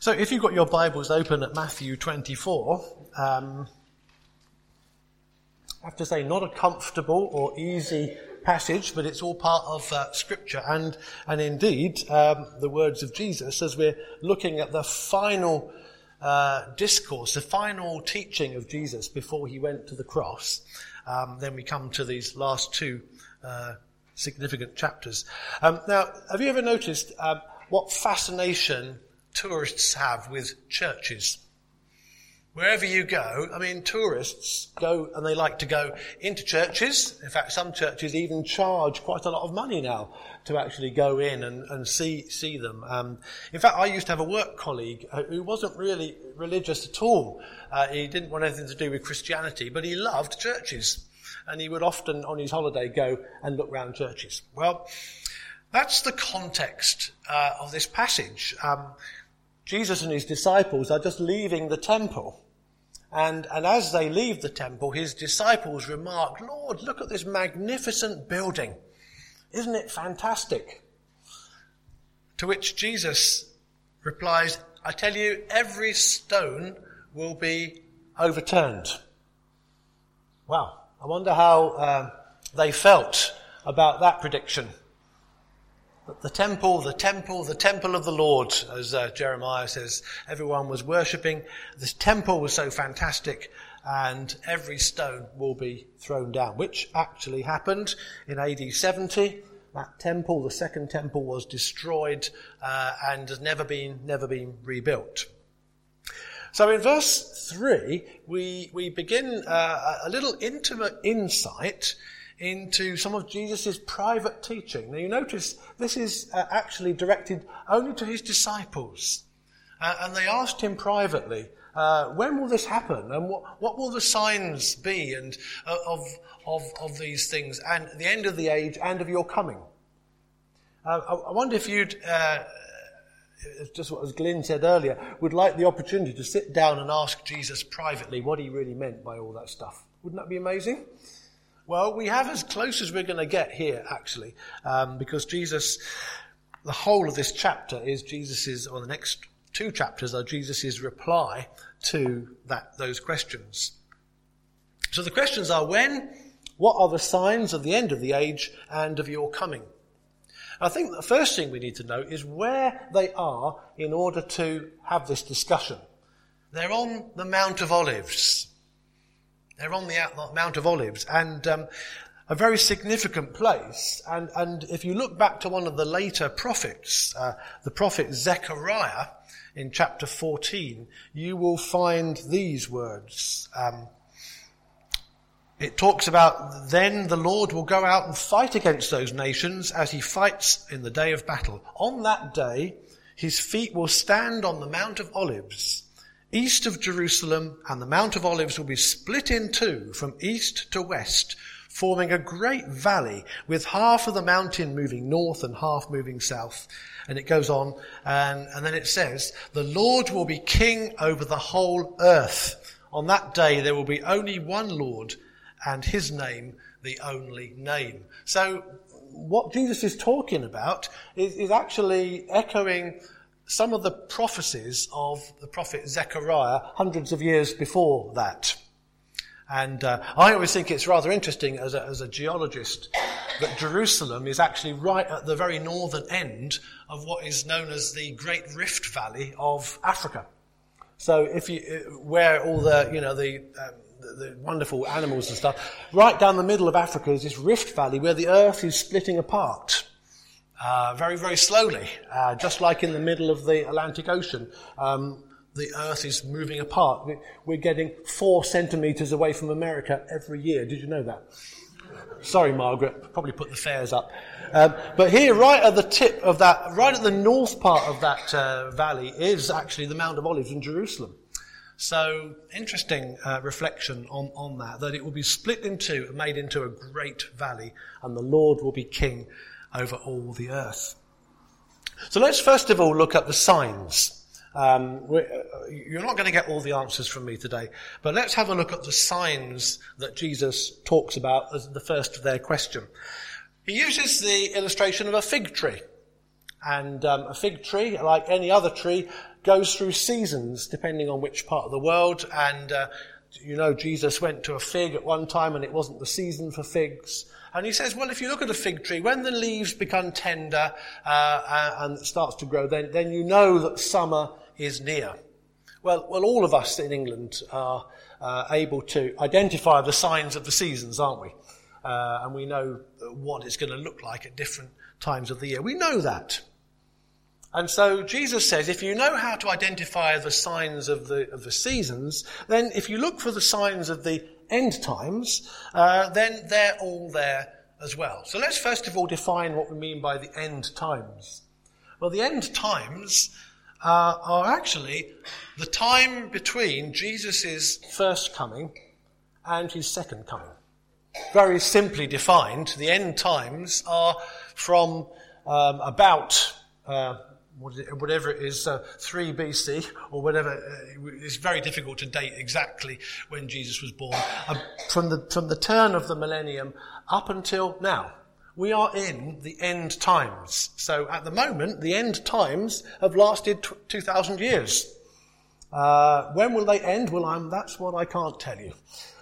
So if you've got your Bibles open at Matthew 24, um, I have to say, not a comfortable or easy passage, but it's all part of uh, Scripture and, and indeed um, the words of Jesus as we're looking at the final uh, discourse, the final teaching of Jesus before he went to the cross. Um, then we come to these last two uh, significant chapters. Um, now, have you ever noticed um, what fascination tourists have with churches. Wherever you go, I mean, tourists go and they like to go into churches. In fact, some churches even charge quite a lot of money now to actually go in and, and see, see them. Um, in fact, I used to have a work colleague uh, who wasn't really religious at all. Uh, he didn't want anything to do with Christianity, but he loved churches. And he would often, on his holiday, go and look round churches. Well, that's the context uh, of this passage. Um, Jesus and his disciples are just leaving the temple. And, and as they leave the temple, his disciples remark, Lord, look at this magnificent building. Isn't it fantastic? To which Jesus replies, I tell you, every stone will be overturned. Well, I wonder how uh, they felt about that prediction the temple, the temple, the temple of the Lord, as uh, Jeremiah says, everyone was worshipping. This temple was so fantastic, and every stone will be thrown down, which actually happened in AD 70. That temple, the second temple, was destroyed uh, and has never been, never been rebuilt. So in verse 3, we, we begin uh, a little intimate insight into some of Jesus' private teaching. Now you notice this is uh, actually directed only to his disciples. Uh, and they asked him privately, uh, when will this happen? And what, what will the signs be and uh, of, of, of these things and the end of the age and of your coming? Uh, I, I, wonder if you'd, uh, just what as Glyn said earlier, would like the opportunity to sit down and ask Jesus privately what he really meant by all that stuff. Wouldn't that be amazing? Well, we have as close as we're going to get here, actually, um, because Jesus, the whole of this chapter is Jesus's, or the next two chapters are Jesus's reply to that, those questions. So the questions are when, what are the signs of the end of the age and of your coming? I think the first thing we need to know is where they are in order to have this discussion. They're on the Mount of Olives. They're on the Mount of Olives and um, a very significant place. And, and if you look back to one of the later prophets, uh, the prophet Zechariah, in chapter 14, you will find these words. Um, it talks about then the Lord will go out and fight against those nations as he fights in the day of battle. On that day, his feet will stand on the Mount of Olives east of Jerusalem, and the Mount of Olives will be split in two from east to west, forming a great valley with half of the mountain moving north and half moving south. And it goes on, and, and then it says, the Lord will be king over the whole earth. On that day there will be only one Lord, and his name the only name. So what Jesus is talking about is, is actually echoing some of the prophecies of the prophet Zechariah hundreds of years before that. And uh, I always think it's rather interesting as a, as a geologist that Jerusalem is actually right at the very northern end of what is known as the Great Rift Valley of Africa. So if you, uh, where all the, you know, the, um, the, the wonderful animals and stuff, right down the middle of Africa is this Rift Valley where the earth is splitting apart uh, very, very slowly, uh, just like in the middle of the Atlantic Ocean. Um, the Earth is moving apart. We're getting four centimeters away from America every year. Did you know that? Sorry, Margaret. Probably put the fares up. Um, but here, right at the tip of that, right at the north part of that uh, valley, is actually the Mount of Olives in Jerusalem. So, interesting uh, reflection on, on that, that it will be split in two and made into a great valley, and the Lord will be king over all the earth. So let's first of all look at the signs. Um, uh, you're not going to get all the answers from me today, but let's have a look at the signs that Jesus talks about as the first of their question. He uses the illustration of a fig tree. And um, a fig tree, like any other tree, goes through seasons depending on which part of the world. And, uh, you know, Jesus went to a fig at one time and it wasn't the season for figs. And he says, well, if you look at a fig tree, when the leaves become tender uh, uh and starts to grow, then, then you know that summer is near. Well, well, all of us in England are uh, able to identify the signs of the seasons, aren't we? Uh, and we know what it's going to look like at different times of the year. We know that. And so Jesus says, if you know how to identify the signs of the, of the seasons, then if you look for the signs of the end times, uh, then they're all there as well. So let's first of all define what we mean by the end times. Well, the end times uh, are actually the time between Jesus' first coming and his second coming. Very simply defined, the end times are from um, about uh, whatever it is, uh, 3 BC or whatever. Uh, it's very difficult to date exactly when Jesus was born. Uh, from the from the turn of the millennium up until now, we are in the end times. So at the moment, the end times have lasted t- 2,000 years. Uh, when will they end? Well, I'm, that's what I can't tell you.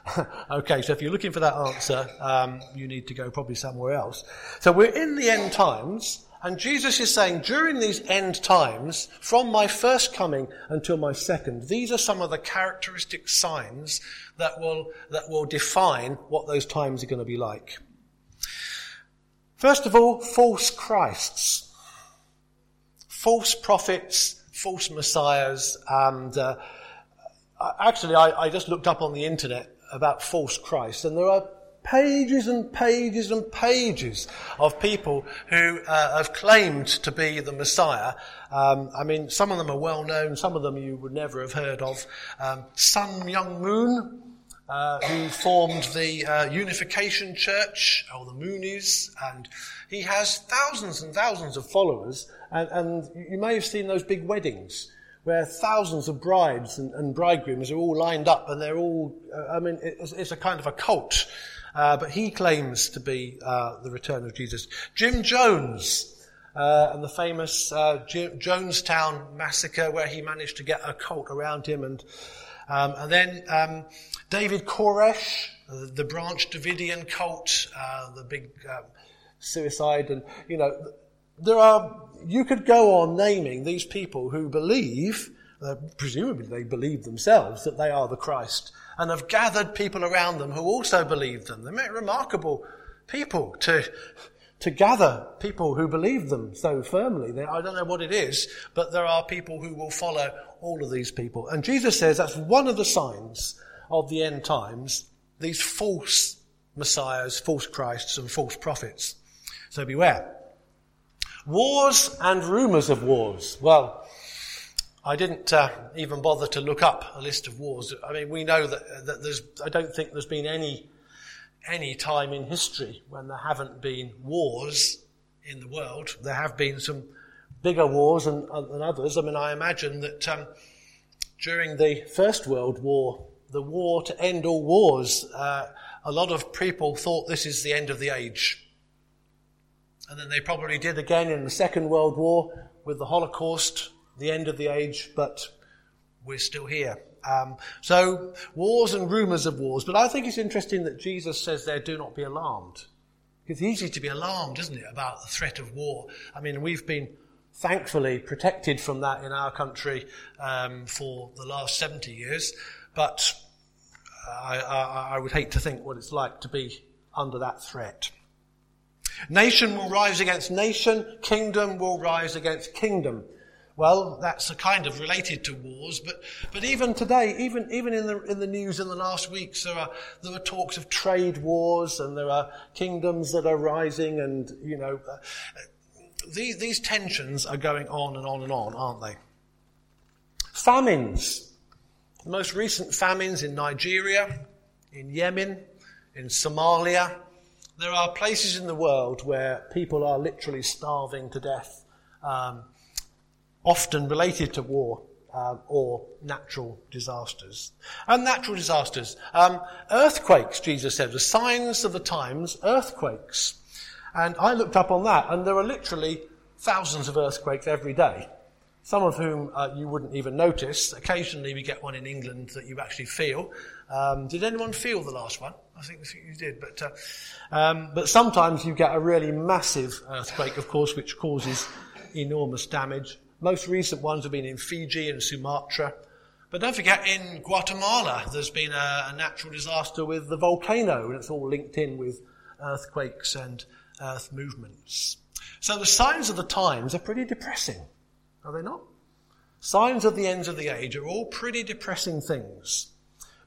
okay, so if you're looking for that answer, um, you need to go probably somewhere else. So we're in the end times, and Jesus is saying, during these end times, from my first coming until my second, these are some of the characteristic signs that will, that will define what those times are going to be like. First of all, false Christs. False prophets, false messiahs, and uh, actually I, I just looked up on the internet about false Christ, and there are pages and pages and pages of people who uh, have claimed to be the Messiah. Um, I mean, some of them are well known, some of them you would never have heard of. Um, Sun Myung Moon, uh, who formed the uh, Unification Church, or the Moonies, and he has thousands and thousands of followers. And, and you may have seen those big weddings where thousands of brides and, and bridegrooms are all lined up, and they're all. Uh, I mean, it's, it's, a kind of a cult. Uh, but he claims to be uh, the return of Jesus. Jim Jones. Uh, and the famous Jonestown massacre, where he managed to get a cult around him, and um, and then um, David Koresh, uh, the Branch Davidian cult, uh, the big um, suicide, and you know, there are. You could go on naming these people who believe, uh, presumably they believe themselves, that they are the Christ, and have gathered people around them who also believe them. They're remarkable people to to gather people who believe them so firmly. I don't know what it is, but there are people who will follow all of these people. And Jesus says that's one of the signs of the end times, these false messiahs, false Christs, and false prophets. So beware. Wars and rumours of wars. Well, I didn't uh, even bother to look up a list of wars. I mean, we know that, that there's, I don't think there's been any, any time in history when there haven't been wars in the world. There have been some bigger wars than, than others. I mean, I imagine that um, during the First World War, the war to end all wars, uh, a lot of people thought this is the end of the age. And then they probably did again in the Second World War with the Holocaust, the end of the age, but we're still here. Um, so, wars and rumours of wars. But I think it's interesting that Jesus says there, do not be alarmed. It's easy to be alarmed, isn't it, about the threat of war? I mean, we've been thankfully protected from that in our country um, for the last 70 years. But I, I, I would hate to think what it's like to be under that threat. Nation will rise against nation, kingdom will rise against kingdom. Well, that's a kind of related to wars, but, but even today, even, even in the, in the news in the last weeks, there are, there are talks of trade wars and there are kingdoms that are rising and, you know, uh, these, these tensions are going on and on and on, aren't they? Famines. The most recent famines in Nigeria, in Yemen, in Somalia. There are places in the world where people are literally starving to death. Um, often related to war um, or natural disasters. And natural disasters. Um, earthquakes, Jesus said, the signs of the times, earthquakes. And I looked up on that, and there are literally thousands of earthquakes every day. some of whom uh, you wouldn't even notice. Occasionally we get one in England that you actually feel. Um, did anyone feel the last one? I think you did, but uh, um, but sometimes you get a really massive earthquake, of course, which causes enormous damage. Most recent ones have been in Fiji and Sumatra. But don't forget, in Guatemala, there's been a, a natural disaster with the volcano, and it's all linked in with earthquakes and earth movements. So the signs of the times are pretty depressing, are they not? Signs of the ends of the age are all pretty depressing things.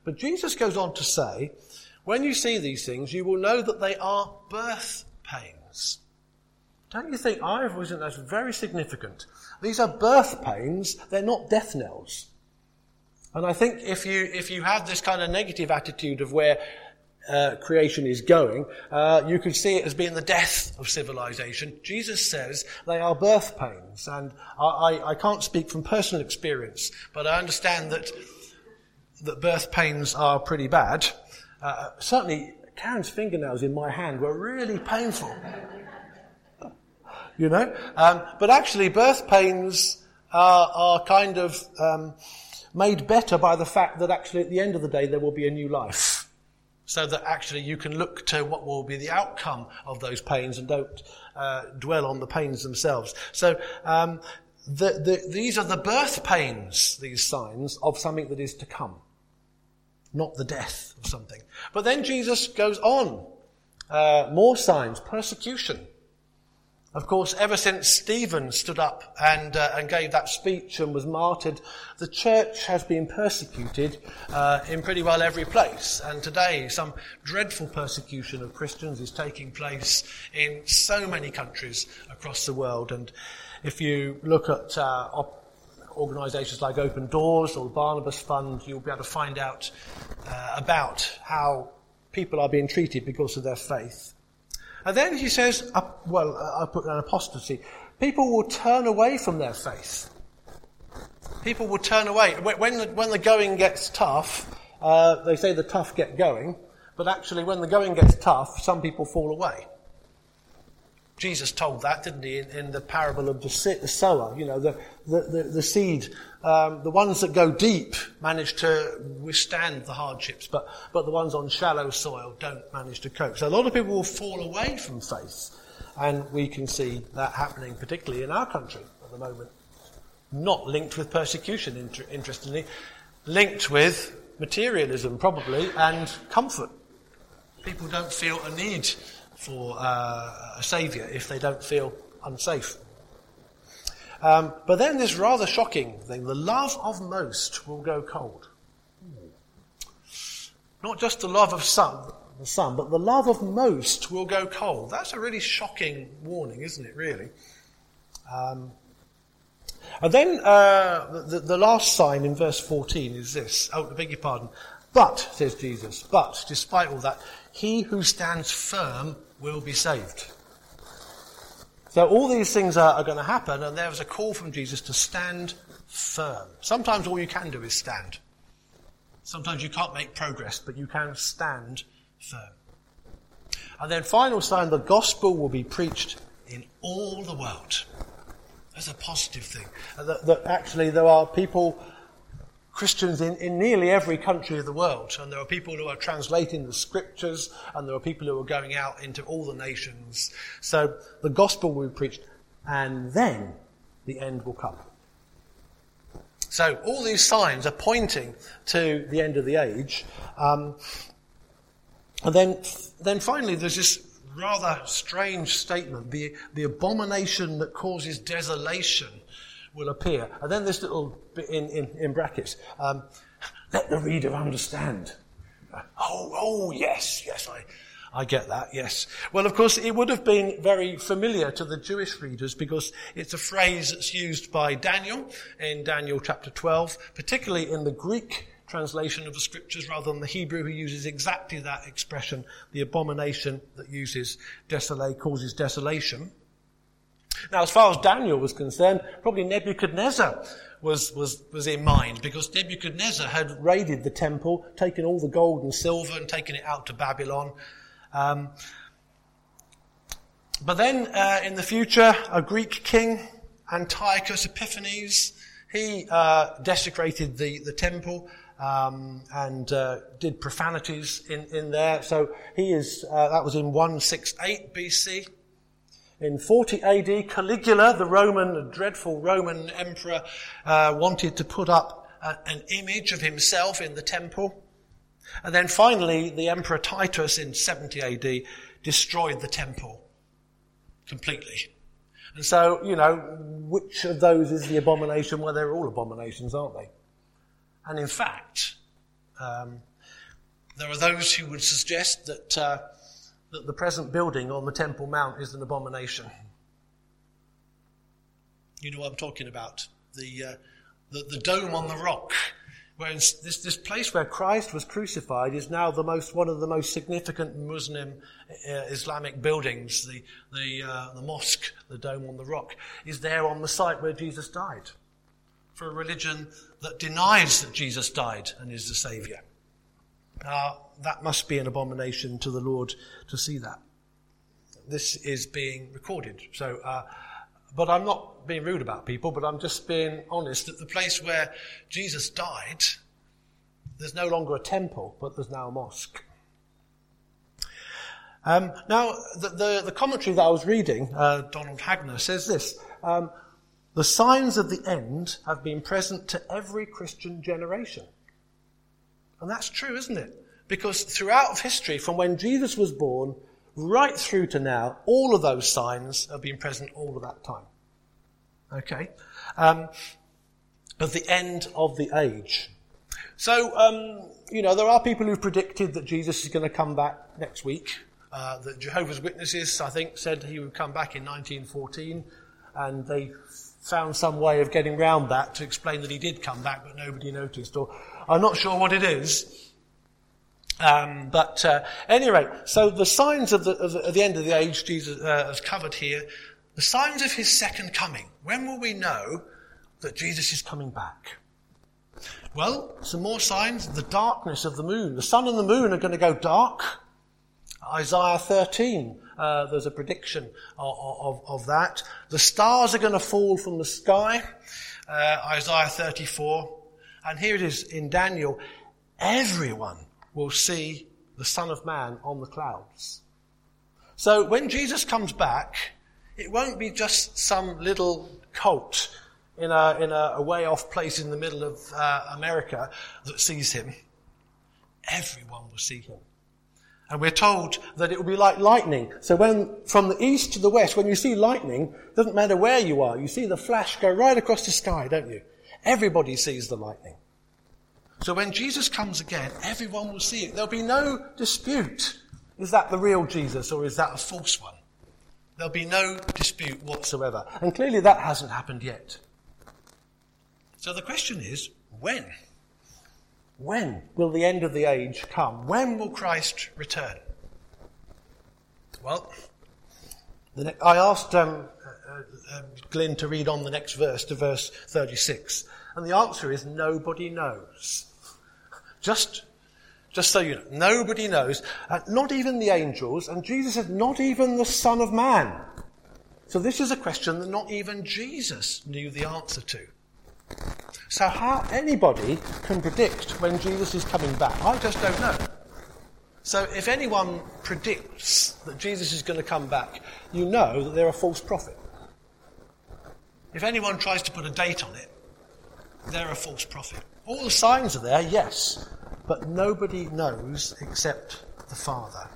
But Jesus goes on to say, when you see these things, you will know that they are birth pains. Don't you think, I've always think that's very significant. These are birth pains, they're not death knells. And I think if you, if you have this kind of negative attitude of where uh, creation is going, uh, you could see it as being the death of civilization. Jesus says they are birth pains. And I, I, I can't speak from personal experience, but I understand that, that birth pains are pretty bad. Uh, certainly, Karen's fingernails in my hand were really painful. You know? Um, but actually, birth pains are, are kind of um, made better by the fact that actually at the end of the day there will be a new life. So that actually you can look to what will be the outcome of those pains and don't uh, dwell on the pains themselves. So um, the, the, these are the birth pains, these signs of something that is to come, not the death of something. But then Jesus goes on. Uh, more signs, persecution. Of course, ever since Stephen stood up and, uh, and gave that speech and was martyred, the church has been persecuted uh, in pretty well every place. And today, some dreadful persecution of Christians is taking place in so many countries across the world. And if you look at uh, op- organisations like Open Doors or the Barnabas Fund, you'll be able to find out uh, about how people are being treated because of their faith. And then he says, uh, well, uh, I put an apostasy. People will turn away from their faith. People will turn away. When the, when the going gets tough, uh, they say the tough get going, but actually when the going gets tough, some people fall away. Jesus told that, didn't he, in, in the parable of the, sower? You know, the, the, the, the seed, um, the ones that go deep manage to withstand the hardships, but, but the ones on shallow soil don't manage to cope. So a lot of people will fall away from faith, and we can see that happening, particularly in our country at the moment. Not linked with persecution, inter- interestingly, linked with materialism, probably, and comfort. People don't feel a need for uh, a saviour if they don't feel unsafe. Um, but then this rather shocking thing the love of most will go cold. Not just the love of some, the some, but the love of most will go cold. That's a really shocking warning, isn't it, really? Um, and then uh, the, the, last sign in verse 14 is this. Oh, I beg your pardon. But, says Jesus, but, despite all that, he who stands firm will be saved. So all these things are, are going to happen, and there was a call from Jesus to stand firm. Sometimes all you can do is stand. Sometimes you can't make progress, but you can stand firm. And then final sign, the gospel will be preached in all the world. That's a positive thing. Uh, that, that actually there are people Christians in, in nearly every country of the world. And there are people who are translating the scriptures, and there are people who are going out into all the nations. So the gospel will be preached, and then the end will come. So all these signs are pointing to the end of the age. Um, and then, then finally, there's this rather strange statement: the the abomination that causes desolation will appear. And then this little in, in, in brackets. Um, let the reader understand. Oh, oh, yes, yes, I, I get that, yes. Well, of course, it would have been very familiar to the Jewish readers because it's a phrase that's used by Daniel in Daniel chapter 12, particularly in the Greek translation of the scriptures rather than the Hebrew who uses exactly that expression, the abomination that uses desolate, causes desolation. Now, as far as Daniel was concerned, probably Nebuchadnezzar was, was, was in mind because Nebuchadnezzar had raided the temple, taken all the gold and silver and taken it out to Babylon. Um, but then uh, in the future, a Greek king, Antiochus Epiphanes, he uh, desecrated the, the temple um, and uh, did profanities in, in there. So he is, uh, that was in 168 BC. In 40 AD, Caligula, the Roman, the dreadful Roman emperor, uh, wanted to put up a, an image of himself in the temple. And then finally, the emperor Titus in 70 AD destroyed the temple completely. And so, you know, which of those is the abomination? Well, they're all abominations, aren't they? And in fact, um, there are those who would suggest that, uh, that the present building on the Temple Mount is an abomination. You know what I'm talking about? The, uh, the, the dome on the rock. Where this, this place where Christ was crucified is now the most, one of the most significant Muslim uh, Islamic buildings. The, the, uh, the mosque, the dome on the rock, is there on the site where Jesus died for a religion that denies that Jesus died and is the Saviour. Uh, that must be an abomination to the Lord to see that. This is being recorded. So, uh, but I'm not being rude about people, but I'm just being honest that the place where Jesus died, there's no longer a temple, but there's now a mosque. Um, now, the, the, the, commentary that I was reading, uh, Donald Hagner, says this. Um, the signs of the end have been present to every Christian generation. And that's true, isn't it? Because throughout history, from when Jesus was born right through to now, all of those signs have been present all of that time. Okay? Um, of the end of the age. So, um, you know, there are people who've predicted that Jesus is going to come back next week. Uh, the Jehovah's Witnesses, I think, said he would come back in 1914, and they found some way of getting round that to explain that he did come back, but nobody noticed. Or I'm not sure what it is. Um, but uh, any rate, so the signs of the, of the, of the end of the age Jesus uh, has covered here. The signs of his second coming. When will we know that Jesus is coming back? Well, some more signs. The darkness of the moon. The sun and the moon are going to go dark. Isaiah 13, uh, there's a prediction of, of, of, that. The stars are going to fall from the sky, uh, Isaiah 34. And here it is in Daniel. Everyone will see the Son of Man on the clouds. So when Jesus comes back, it won't be just some little cult in a, in a, a way off place in the middle of uh, America that sees him. Everyone will see him. And we're told that it will be like lightning. So when, from the east to the west, when you see lightning, doesn't matter where you are, you see the flash go right across the sky, don't you? Everybody sees the lightning. So when Jesus comes again, everyone will see it. There'll be no dispute. Is that the real Jesus or is that a false one? There'll be no dispute whatsoever. And clearly that hasn't happened yet. So the question is, when? When will the end of the age come? When will Christ return? Well, I asked um, uh, uh, Glyn to read on the next verse to verse 36, and the answer is nobody knows. Just, just so you know, nobody knows, uh, not even the angels, and Jesus said, not even the Son of Man. So this is a question that not even Jesus knew the answer to. So how anybody can predict when Jesus is coming back? I just don't know. So if anyone predicts that Jesus is going to come back, you know that they're a false prophet. If anyone tries to put a date on it, they're a false prophet. All the signs are there, yes, but nobody knows except the Father.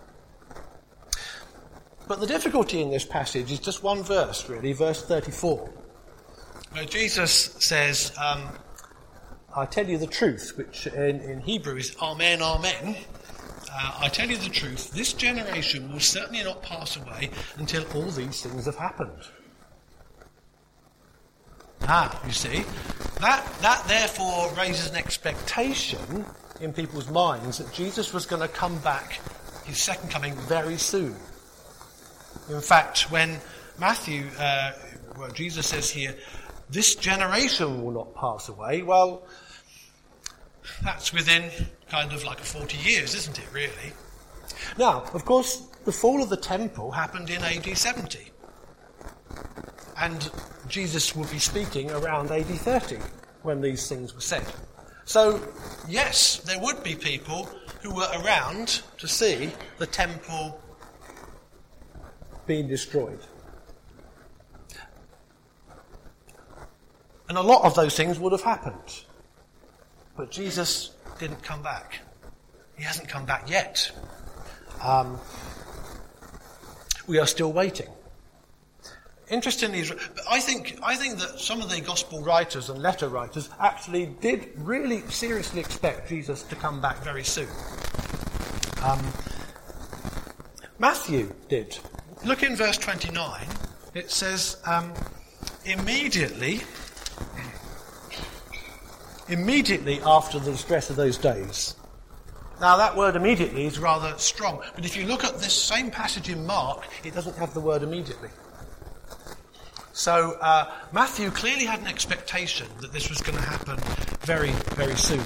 But the difficulty in this passage is just one verse, really, verse 34 where Jesus says, um, I tell you the truth, which in, in Hebrew is Amen, Amen. Uh, I tell you the truth, this generation will certainly not pass away until all these things have happened. Ah, you see, that, that therefore raises an expectation in people's minds that Jesus was going to come back, his second coming, very soon. In fact, when Matthew, uh, well, Jesus says here, this generation will not pass away. Well, that's within kind of like 40 years, isn't it, really? Now, of course, the fall of the temple happened in AD 70. And Jesus would be speaking around AD 30 when these things were said. So, yes, there would be people who were around to see the temple being destroyed. And a lot of those things would have happened. But Jesus didn't come back. He hasn't come back yet. Um, we are still waiting. Interestingly, I think, I think that some of the gospel writers and letter writers actually did really seriously expect Jesus to come back very soon. Um, Matthew did. Look in verse 29. It says, um, immediately, immediately after the distress of those days. Now, that word immediately is rather strong, but if you look at this same passage in Mark, it doesn't have the word immediately. So, uh, Matthew clearly had an expectation that this was going to happen very, very soon.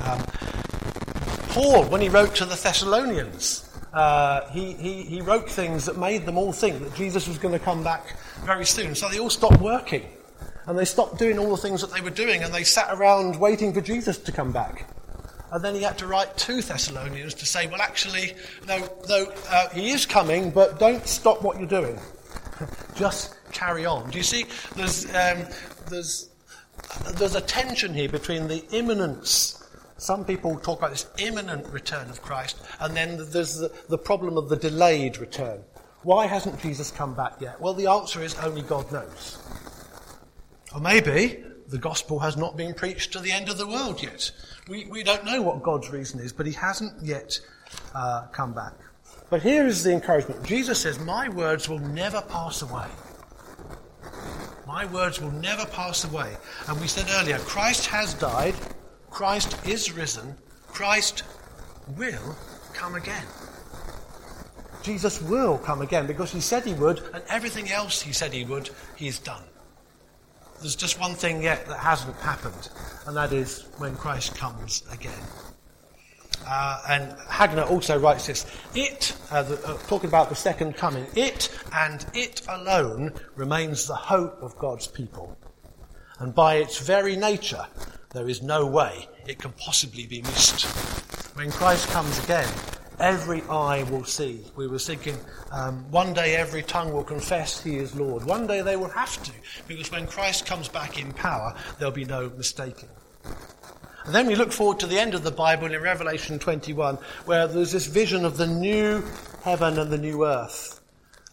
Um, Paul, when he wrote to the Thessalonians, uh, he, he, he wrote things that made them all think that Jesus was going to come back very soon. So they all stopped working and they stopped doing all the things that they were doing and they sat around waiting for Jesus to come back. And then he had to write to Thessalonians to say, well, actually, no, no uh, he is coming, but don't stop what you're doing. Just carry on. Do you see? There's, um, there's, there's a tension here between the imminence. Some people talk about this imminent return of Christ, and then there's the, the problem of the delayed return. Why hasn't Jesus come back yet? Well, the answer is only God knows. Or maybe the gospel has not been preached to the end of the world yet. We, we don't know what God's reason is, but he hasn't yet uh, come back. But here is the encouragement. Jesus says, My words will never pass away. My words will never pass away. And we said earlier, Christ has died, Christ is risen, Christ will come again. Jesus will come again because he said he would, and everything else he said he would, he has done. There's just one thing yet that hasn't happened, and that is when Christ comes again. Uh, and Hagner also writes this It, uh, the, uh, talking about the second coming, it and it alone remains the hope of God's people. And by its very nature, there is no way it can possibly be missed. When Christ comes again, every eye will see. We were thinking um, one day every tongue will confess he is Lord. One day they will have to, because when Christ comes back in power, there'll be no mistaking. And then we look forward to the end of the Bible in Revelation 21, where there's this vision of the new heaven and the new earth.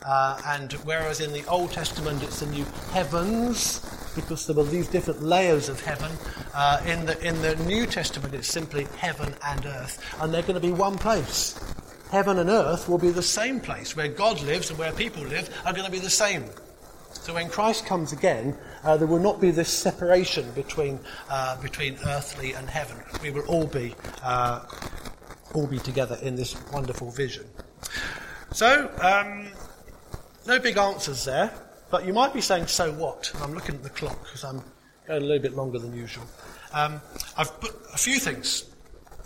Uh, and whereas in the Old Testament it's the new heavens, because there were these different layers of heaven, uh, in, the, in the New Testament it's simply heaven and earth. And they're going to be one place. Heaven and earth will be the same place. Where God lives and where people live are going to be the same. So when Christ comes again, uh, there will not be this separation between, uh, between earthly and heaven. We will all be, uh, all be together in this wonderful vision. So, um, no big answers there, but you might be saying, so what? And I'm looking at the clock because I'm going a little bit longer than usual. Um, I've put a few things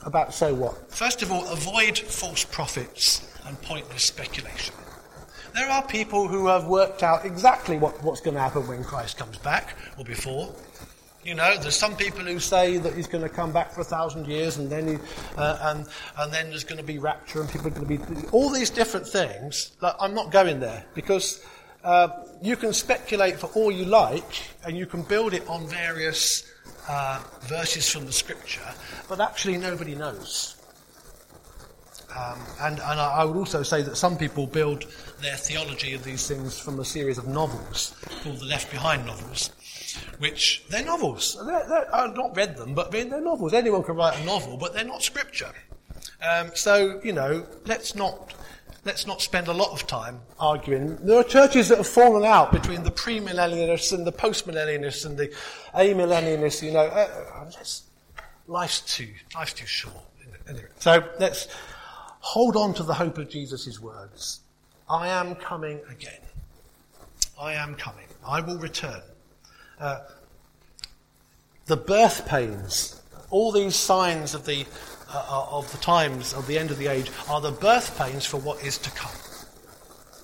about so what. First of all, avoid false prophets and pointless speculation. There are people who have worked out exactly what, what's going to happen when Christ comes back or before. You know, there's some people who say that he's going to come back for a thousand years, and then he, uh, and and then there's going to be rapture, and people are going to be all these different things. Like, I'm not going there because uh, you can speculate for all you like, and you can build it on various uh, verses from the Scripture, but actually nobody knows. Um, and, and I would also say that some people build their theology of these things from a series of novels called the Left Behind novels which they're novels. They're, they're, I've not read them, but they're novels. Anyone can write a novel, but they're not scripture. Um, so you know, let's not let's not spend a lot of time arguing. There are churches that have fallen out between the premillennialists and the postmillennialists and the amillennialists. You know, uh, uh life's too life's too short. Anyway, so let's hold on to the hope of Jesus' words. I am coming again. I am coming. I will return. Uh, the birth pains, all these signs of the, uh, uh, of the times of the end of the age are the birth pains for what is to come.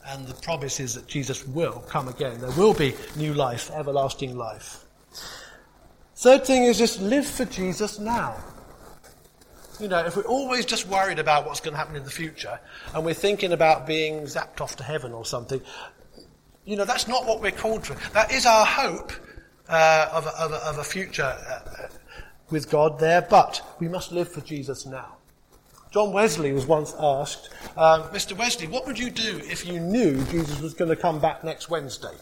and the promise is that Jesus will come again. There will be new life, everlasting life. Third thing is just live for Jesus now. You know, if we're always just worried about what's going to happen in the future and we're thinking about being zapped off to heaven or something, you know, that's not what we're called to. That is our hope uh, of, a, of, a, of, a, future uh, with God there, but we must live for Jesus now. John Wesley was once asked, um, Mr. Wesley, what would you do if you knew Jesus was going to come back next Wednesday?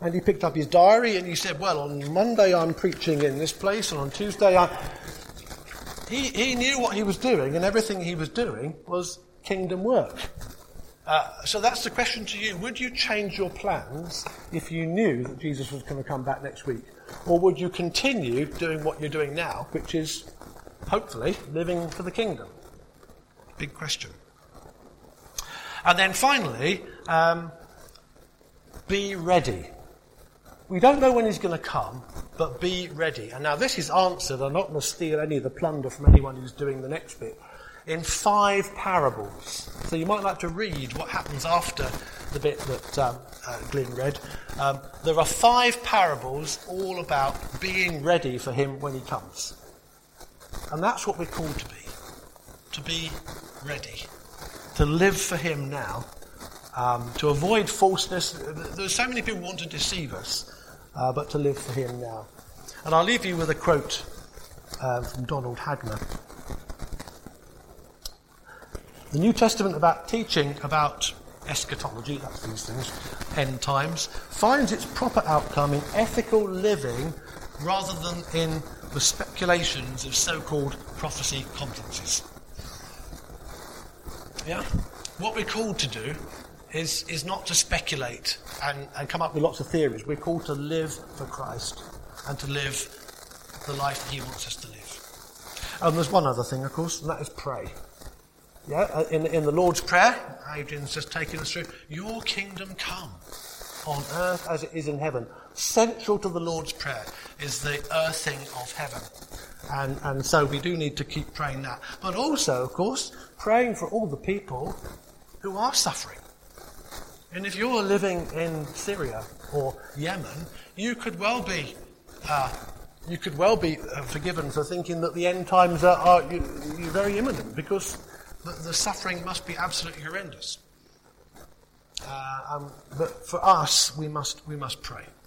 And he picked up his diary and he said, Well, on Monday I'm preaching in this place, and on Tuesday I. He, he knew what he was doing, and everything he was doing was kingdom work. Uh, so that's the question to you. Would you change your plans if you knew that Jesus was going to come back next week? Or would you continue doing what you're doing now, which is hopefully living for the kingdom? Big question. And then finally, um, be ready. We don't know when he's going to come, but be ready. And now this is answered. I'm not going to steal any of the plunder from anyone who's doing the next bit. In five parables. So you might like to read what happens after the bit that um, uh, Glyn read. Um, there are five parables all about being ready for him when he comes. And that's what we're called to be. To be ready. To live for him now. Um, to avoid falseness. There's so many people want to deceive us uh, but to live for Him now. And I'll leave you with a quote uh, from Donald Hagner. The New Testament about teaching about eschatology, that's these things, end times, finds its proper outcome in ethical living rather than in the speculations of so called prophecy conferences. Yeah? What we're called to do is, is not to speculate and, and come up with lots of theories. We're called to live for Christ and to live the life that He wants us to live. And there's one other thing, of course, and that is pray. Yeah, uh, in, in the Lord's Prayer, Adrian's just taken us through, Your kingdom come on earth as it is in heaven. Central to the Lord's Prayer is the earthing of heaven. And, and so we do need to keep praying that. But also, of course, praying for all the people who are suffering. And if you're living in Syria or Yemen, you could well be, uh, you could well be uh, forgiven for thinking that the end times are, are you, very imminent because the, the, suffering must be absolutely horrendous. Uh, um, but for us, we must we must pray.